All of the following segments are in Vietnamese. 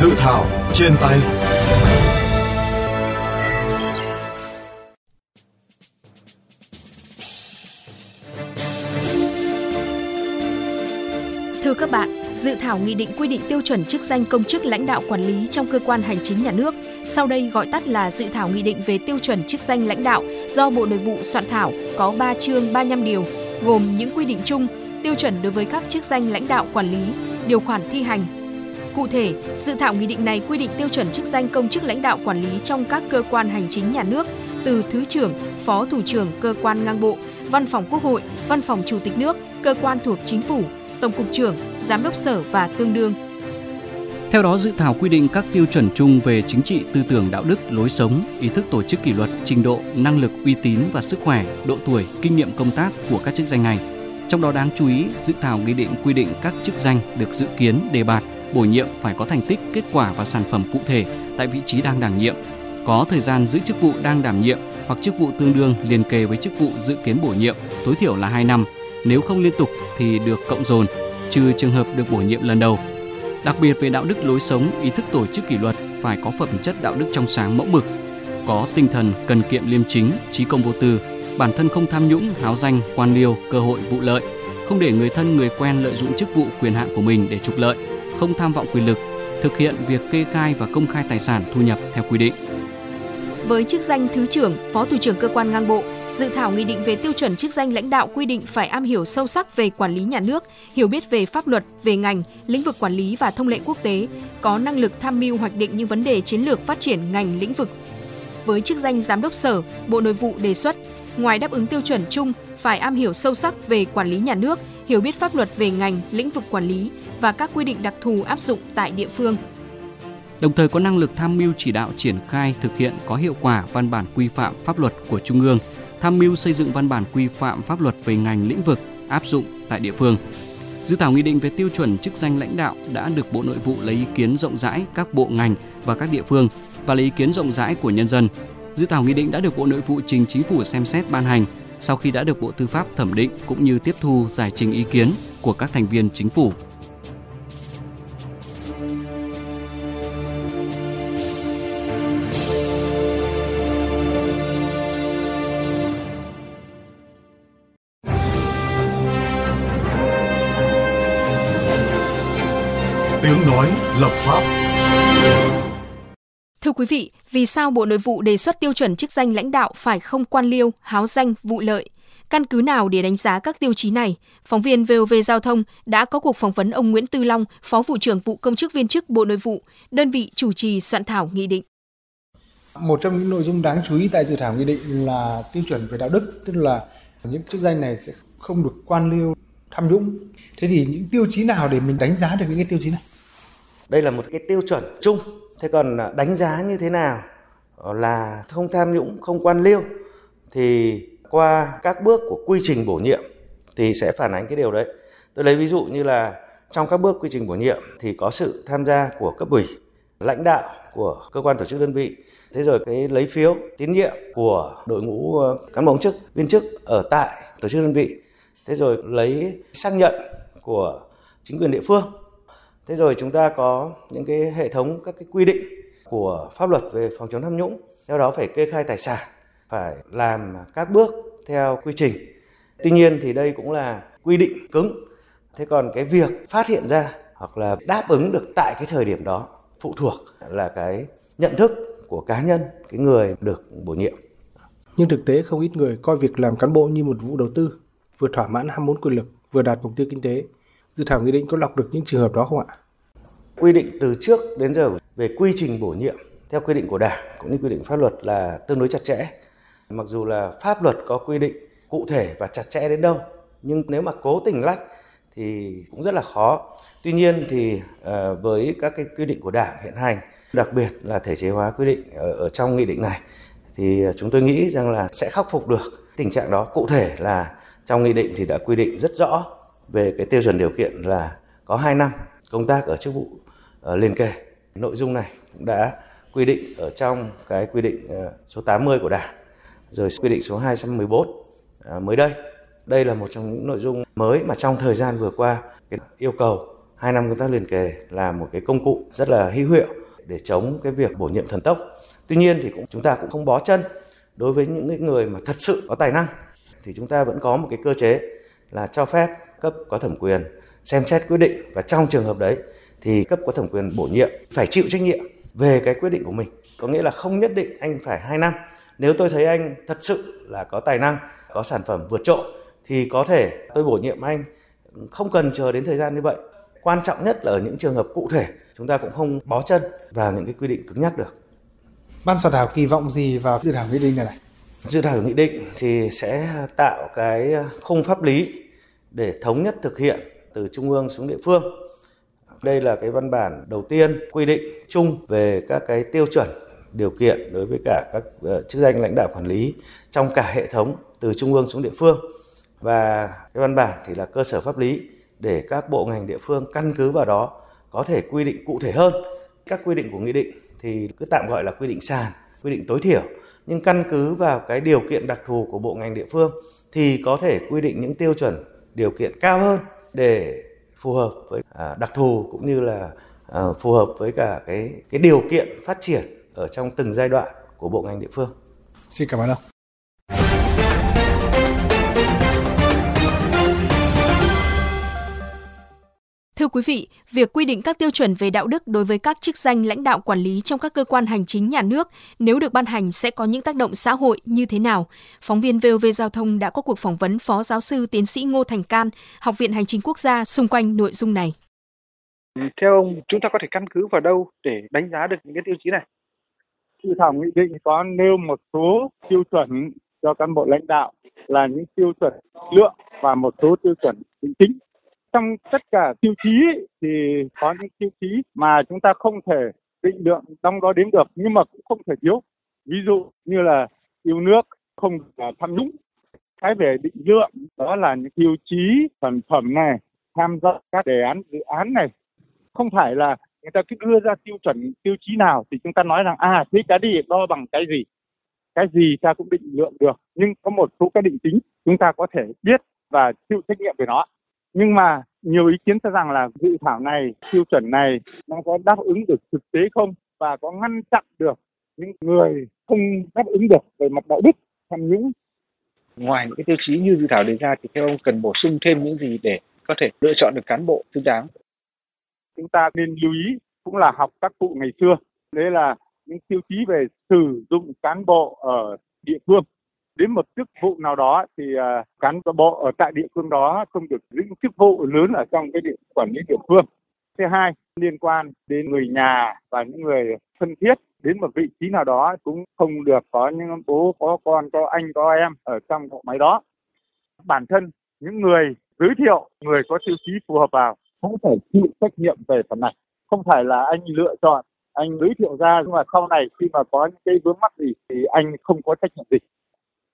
Dự thảo trên tay Thưa các bạn, dự thảo nghị định quy định tiêu chuẩn chức danh công chức lãnh đạo quản lý trong cơ quan hành chính nhà nước, sau đây gọi tắt là dự thảo nghị định về tiêu chuẩn chức danh lãnh đạo do Bộ Nội vụ soạn thảo có 3 chương 35 điều, gồm những quy định chung, tiêu chuẩn đối với các chức danh lãnh đạo quản lý, điều khoản thi hành. Cụ thể, dự thảo nghị định này quy định tiêu chuẩn chức danh công chức lãnh đạo quản lý trong các cơ quan hành chính nhà nước từ thứ trưởng, phó thủ trưởng cơ quan ngang bộ, văn phòng quốc hội, văn phòng chủ tịch nước, cơ quan thuộc chính phủ, tổng cục trưởng, giám đốc sở và tương đương. Theo đó, dự thảo quy định các tiêu chuẩn chung về chính trị, tư tưởng, đạo đức, lối sống, ý thức tổ chức kỷ luật, trình độ, năng lực, uy tín và sức khỏe, độ tuổi, kinh nghiệm công tác của các chức danh này. Trong đó đáng chú ý, dự thảo nghị định quy định các chức danh được dự kiến đề bạt, bổ nhiệm phải có thành tích, kết quả và sản phẩm cụ thể tại vị trí đang đảm nhiệm, có thời gian giữ chức vụ đang đảm nhiệm hoặc chức vụ tương đương liền kề với chức vụ dự kiến bổ nhiệm tối thiểu là 2 năm – nếu không liên tục thì được cộng dồn, trừ trường hợp được bổ nhiệm lần đầu. Đặc biệt về đạo đức lối sống, ý thức tổ chức kỷ luật phải có phẩm chất đạo đức trong sáng mẫu mực, có tinh thần cần kiệm liêm chính, trí công vô tư, bản thân không tham nhũng, háo danh, quan liêu, cơ hội vụ lợi, không để người thân người quen lợi dụng chức vụ quyền hạn của mình để trục lợi, không tham vọng quyền lực, thực hiện việc kê khai và công khai tài sản thu nhập theo quy định. Với chức danh Thứ trưởng, Phó Thủ trưởng cơ quan ngang bộ, dự thảo nghị định về tiêu chuẩn chức danh lãnh đạo quy định phải am hiểu sâu sắc về quản lý nhà nước, hiểu biết về pháp luật, về ngành, lĩnh vực quản lý và thông lệ quốc tế, có năng lực tham mưu hoạch định những vấn đề chiến lược phát triển ngành lĩnh vực. Với chức danh Giám đốc Sở, Bộ Nội vụ đề xuất, ngoài đáp ứng tiêu chuẩn chung, phải am hiểu sâu sắc về quản lý nhà nước, hiểu biết pháp luật về ngành, lĩnh vực quản lý và các quy định đặc thù áp dụng tại địa phương đồng thời có năng lực tham mưu chỉ đạo triển khai thực hiện có hiệu quả văn bản quy phạm pháp luật của Trung ương, tham mưu xây dựng văn bản quy phạm pháp luật về ngành lĩnh vực áp dụng tại địa phương. Dự thảo nghị định về tiêu chuẩn chức danh lãnh đạo đã được Bộ Nội vụ lấy ý kiến rộng rãi các bộ ngành và các địa phương và lấy ý kiến rộng rãi của nhân dân. Dự thảo nghị định đã được Bộ Nội vụ trình Chính phủ xem xét ban hành sau khi đã được Bộ Tư pháp thẩm định cũng như tiếp thu giải trình ý kiến của các thành viên chính phủ. tiếng nói lập pháp. Thưa quý vị, vì sao Bộ Nội vụ đề xuất tiêu chuẩn chức danh lãnh đạo phải không quan liêu, háo danh, vụ lợi? Căn cứ nào để đánh giá các tiêu chí này? Phóng viên VOV Giao thông đã có cuộc phỏng vấn ông Nguyễn Tư Long, Phó vụ trưởng vụ công chức viên chức Bộ Nội vụ, đơn vị chủ trì soạn thảo nghị định. Một trong những nội dung đáng chú ý tại dự thảo nghị định là tiêu chuẩn về đạo đức, tức là những chức danh này sẽ không được quan liêu, tham nhũng. Thế thì những tiêu chí nào để mình đánh giá được những cái tiêu chí này? Đây là một cái tiêu chuẩn chung. Thế còn à, đánh giá như thế nào? Ờ, là không tham nhũng, không quan liêu thì qua các bước của quy trình bổ nhiệm thì sẽ phản ánh cái điều đấy. Tôi lấy ví dụ như là trong các bước quy trình bổ nhiệm thì có sự tham gia của cấp ủy, lãnh đạo của cơ quan tổ chức đơn vị, thế rồi cái lấy phiếu tín nhiệm của đội ngũ ờ, cán bộ chức, viên chức ở tại tổ chức đơn vị, thế rồi lấy xác nhận của chính quyền địa phương. Thế rồi chúng ta có những cái hệ thống các cái quy định của pháp luật về phòng chống tham nhũng. Theo đó phải kê khai tài sản, phải làm các bước theo quy trình. Tuy nhiên thì đây cũng là quy định cứng. Thế còn cái việc phát hiện ra hoặc là đáp ứng được tại cái thời điểm đó phụ thuộc là cái nhận thức của cá nhân, cái người được bổ nhiệm. Nhưng thực tế không ít người coi việc làm cán bộ như một vụ đầu tư, vừa thỏa mãn ham muốn quyền lực, vừa đạt mục tiêu kinh tế Dự thảo nghị định có lọc được những trường hợp đó không ạ? Quy định từ trước đến giờ về quy trình bổ nhiệm theo quy định của Đảng cũng như quy định pháp luật là tương đối chặt chẽ. Mặc dù là pháp luật có quy định cụ thể và chặt chẽ đến đâu, nhưng nếu mà cố tình lách thì cũng rất là khó. Tuy nhiên thì ờ, với các cái quy định của Đảng hiện hành, đặc biệt là thể chế hóa quy định ở, ở trong nghị định này thì chúng tôi nghĩ rằng là sẽ khắc phục được tình trạng đó. Cụ thể là trong nghị định thì đã quy định rất rõ về cái tiêu chuẩn điều kiện là có 2 năm công tác ở chức vụ ờ, liên kề. Nội dung này cũng đã quy định ở trong cái quy định ờ, số 80 của Đảng, rồi quy định số 214 ờ, mới đây. Đây là một trong những nội dung mới mà trong thời gian vừa qua cái yêu cầu 2 năm công tác liền kề là một cái công cụ rất là hữu hiệu để chống cái việc bổ nhiệm thần tốc. Tuy nhiên thì cũng chúng ta cũng không bó chân đối với những người mà thật sự có tài năng thì chúng ta vẫn có một cái cơ chế là cho phép cấp có thẩm quyền xem xét quyết định và trong trường hợp đấy thì cấp có thẩm quyền bổ nhiệm phải chịu trách nhiệm về cái quyết định của mình. Có nghĩa là không nhất định anh phải 2 năm. Nếu tôi thấy anh thật sự là có tài năng có sản phẩm vượt trội thì có thể tôi bổ nhiệm anh. Không cần chờ đến thời gian như vậy. Quan trọng nhất là ở những trường hợp cụ thể chúng ta cũng không bó chân vào những cái quy định cứng nhắc được. Ban soạn thảo kỳ vọng gì vào dự thảo nghị định này này? Dự thảo nghị định thì sẽ tạo cái khung pháp lý để thống nhất thực hiện từ trung ương xuống địa phương. Đây là cái văn bản đầu tiên quy định chung về các cái tiêu chuẩn, điều kiện đối với cả các ờ, chức danh lãnh đạo quản lý trong cả hệ thống từ trung ương xuống địa phương. Và cái văn bản thì là cơ sở pháp lý để các bộ ngành địa phương căn cứ vào đó có thể quy định cụ thể hơn. Các quy định của nghị định thì cứ tạm gọi là quy định sàn, quy định tối thiểu. Nhưng căn cứ vào cái điều kiện đặc thù của bộ ngành địa phương thì có thể quy định những tiêu chuẩn điều kiện cao hơn để phù hợp với à, đặc thù cũng như là à, phù hợp với cả cái cái điều kiện phát triển ở trong từng giai đoạn của bộ ngành địa phương. Xin cảm ơn ông. Thưa quý vị, việc quy định các tiêu chuẩn về đạo đức đối với các chức danh lãnh đạo quản lý trong các cơ quan hành chính nhà nước nếu được ban hành sẽ có những tác động xã hội như thế nào? Phóng viên VOV Giao thông đã có cuộc phỏng vấn Phó Giáo sư Tiến sĩ Ngô Thành Can, Học viện Hành chính Quốc gia xung quanh nội dung này. Theo ông, chúng ta có thể căn cứ vào đâu để đánh giá được những cái tiêu chí này? Dự thảo nghị định có nêu một số tiêu chuẩn cho cán bộ lãnh đạo là những tiêu chuẩn lượng và một số tiêu chuẩn chính trong tất cả tiêu chí thì có những tiêu chí mà chúng ta không thể định lượng trong đó đến được, nhưng mà cũng không thể thiếu. Ví dụ như là yêu nước không tham nhũng. Cái về định lượng, đó là những tiêu chí sản phẩm này, tham gia các đề án, dự án này. Không phải là người ta cứ đưa ra tiêu chuẩn, tiêu chí nào thì chúng ta nói rằng à thế cái đi, đo bằng cái gì. Cái gì ta cũng định lượng được, nhưng có một số cái định tính chúng ta có thể biết và chịu trách nhiệm về nó nhưng mà nhiều ý kiến cho rằng là dự thảo này tiêu chuẩn này nó có đáp ứng được thực tế không? Và có ngăn chặn được những người không đáp ứng được về mặt đạo đức tham nhũng? Ngoài những cái tiêu chí như dự thảo đề ra thì theo ông cần bổ sung thêm những gì để có thể lựa chọn được cán bộ xứng đáng? Chúng ta nên lưu ý cũng là học các cụ ngày xưa. Đấy là những tiêu chí về sử dụng cán bộ ở địa phương đến một chức vụ nào đó thì uh, cán bộ ở tại địa phương đó không được giữ chức vụ lớn ở trong cái địa quản lý địa phương. Thứ hai, liên quan đến người nhà và những người thân thiết đến một vị trí nào đó cũng không được có những bố có con có anh có em ở trong bộ máy đó. Bản thân những người giới thiệu người có tiêu chí phù hợp vào cũng phải chịu trách nhiệm về phần này. Không phải là anh lựa chọn anh giới thiệu ra nhưng mà sau này khi mà có những cái vướng mắc gì thì anh không có trách nhiệm gì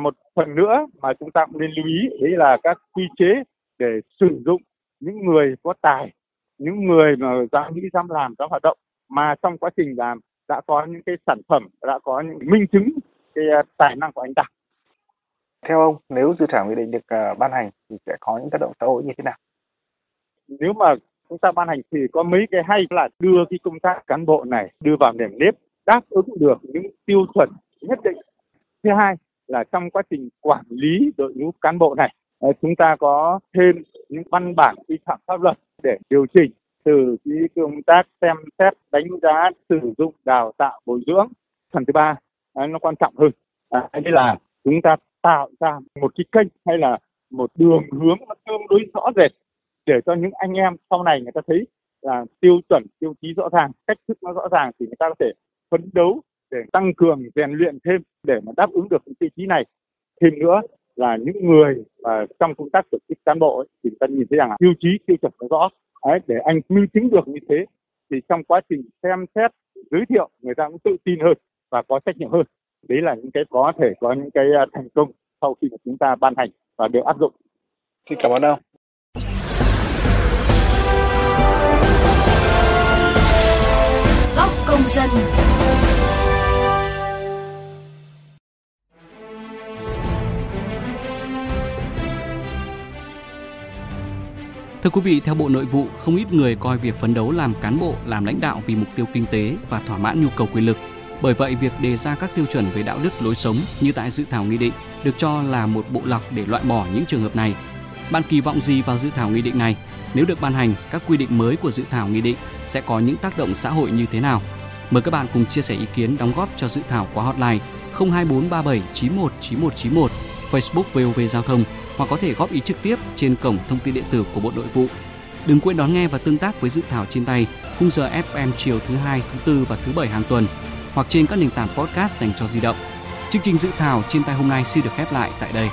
một phần nữa mà chúng ta cũng nên lưu ý đấy là các quy chế để sử dụng những người có tài những người mà dám nghĩ dám làm dám hoạt động. Mà trong quá trình làm đã có những cái sản phẩm đã có những minh chứng cái à, tài năng của anh ta. Theo ông nếu dự thảo nghị định được uh, ban hành thì sẽ có những tác động xã hội như thế nào? Nếu mà chúng ta ban hành thì có mấy cái hay là đưa cái công tác cán bộ này đưa vào nền nếp đáp ứng được những tiêu chuẩn nhất định. Thứ hai là trong quá trình quản lý đội ngũ cán bộ này ờ, chúng ta có thêm những văn bản quy phạm pháp luật để điều chỉnh từ cái công tác xem xét đánh giá sử dụng đào tạo bồi dưỡng. Phần thứ ba ờ, nó quan trọng hơn à, là chúng ta tạo ra một cái kênh hay là một đường hướng nó tương đối rõ rệt để cho những anh em sau này người ta thấy là tiêu chuẩn tiêu chí rõ ràng cách thức nó rõ ràng thì người ta có thể phấn đấu để tăng cường rèn luyện thêm để mà đáp ứng được tiêu chí này. Thêm nữa là những người mà trong công tác tổ chức cán bộ ấy, thì ta nhìn thấy rằng tiêu chí tiêu chuẩn nó rõ. Đấy, để anh minh chứng được như thế thì trong quá trình xem xét giới thiệu người ta cũng tự tin hơn và có trách nhiệm hơn. Đấy là những cái có thể có những cái à, thành công sau khi mà chúng ta ban hành và được áp dụng. Xin cảm ơn ông. Góc công dân Thưa quý vị, theo Bộ Nội vụ, không ít người coi việc phấn đấu làm cán bộ, làm lãnh đạo vì mục tiêu kinh tế và thỏa mãn nhu cầu quyền lực. Bởi vậy, việc đề ra các tiêu chuẩn về đạo đức lối sống như tại dự thảo nghị định được cho là một bộ lọc để loại bỏ những trường hợp này. Bạn kỳ vọng gì vào dự thảo nghị định này? Nếu được ban hành, các quy định mới của dự thảo nghị định sẽ có những tác động xã hội như thế nào? Mời các bạn cùng chia sẻ ý kiến đóng góp cho dự thảo qua hotline 02437 919191, Facebook VOV Giao thông hoặc có thể góp ý trực tiếp trên cổng thông tin điện tử của Bộ Nội vụ. Đừng quên đón nghe và tương tác với dự thảo trên tay khung giờ FM chiều thứ hai, thứ tư và thứ bảy hàng tuần hoặc trên các nền tảng podcast dành cho di động. Chương trình dự thảo trên tay hôm nay xin được khép lại tại đây.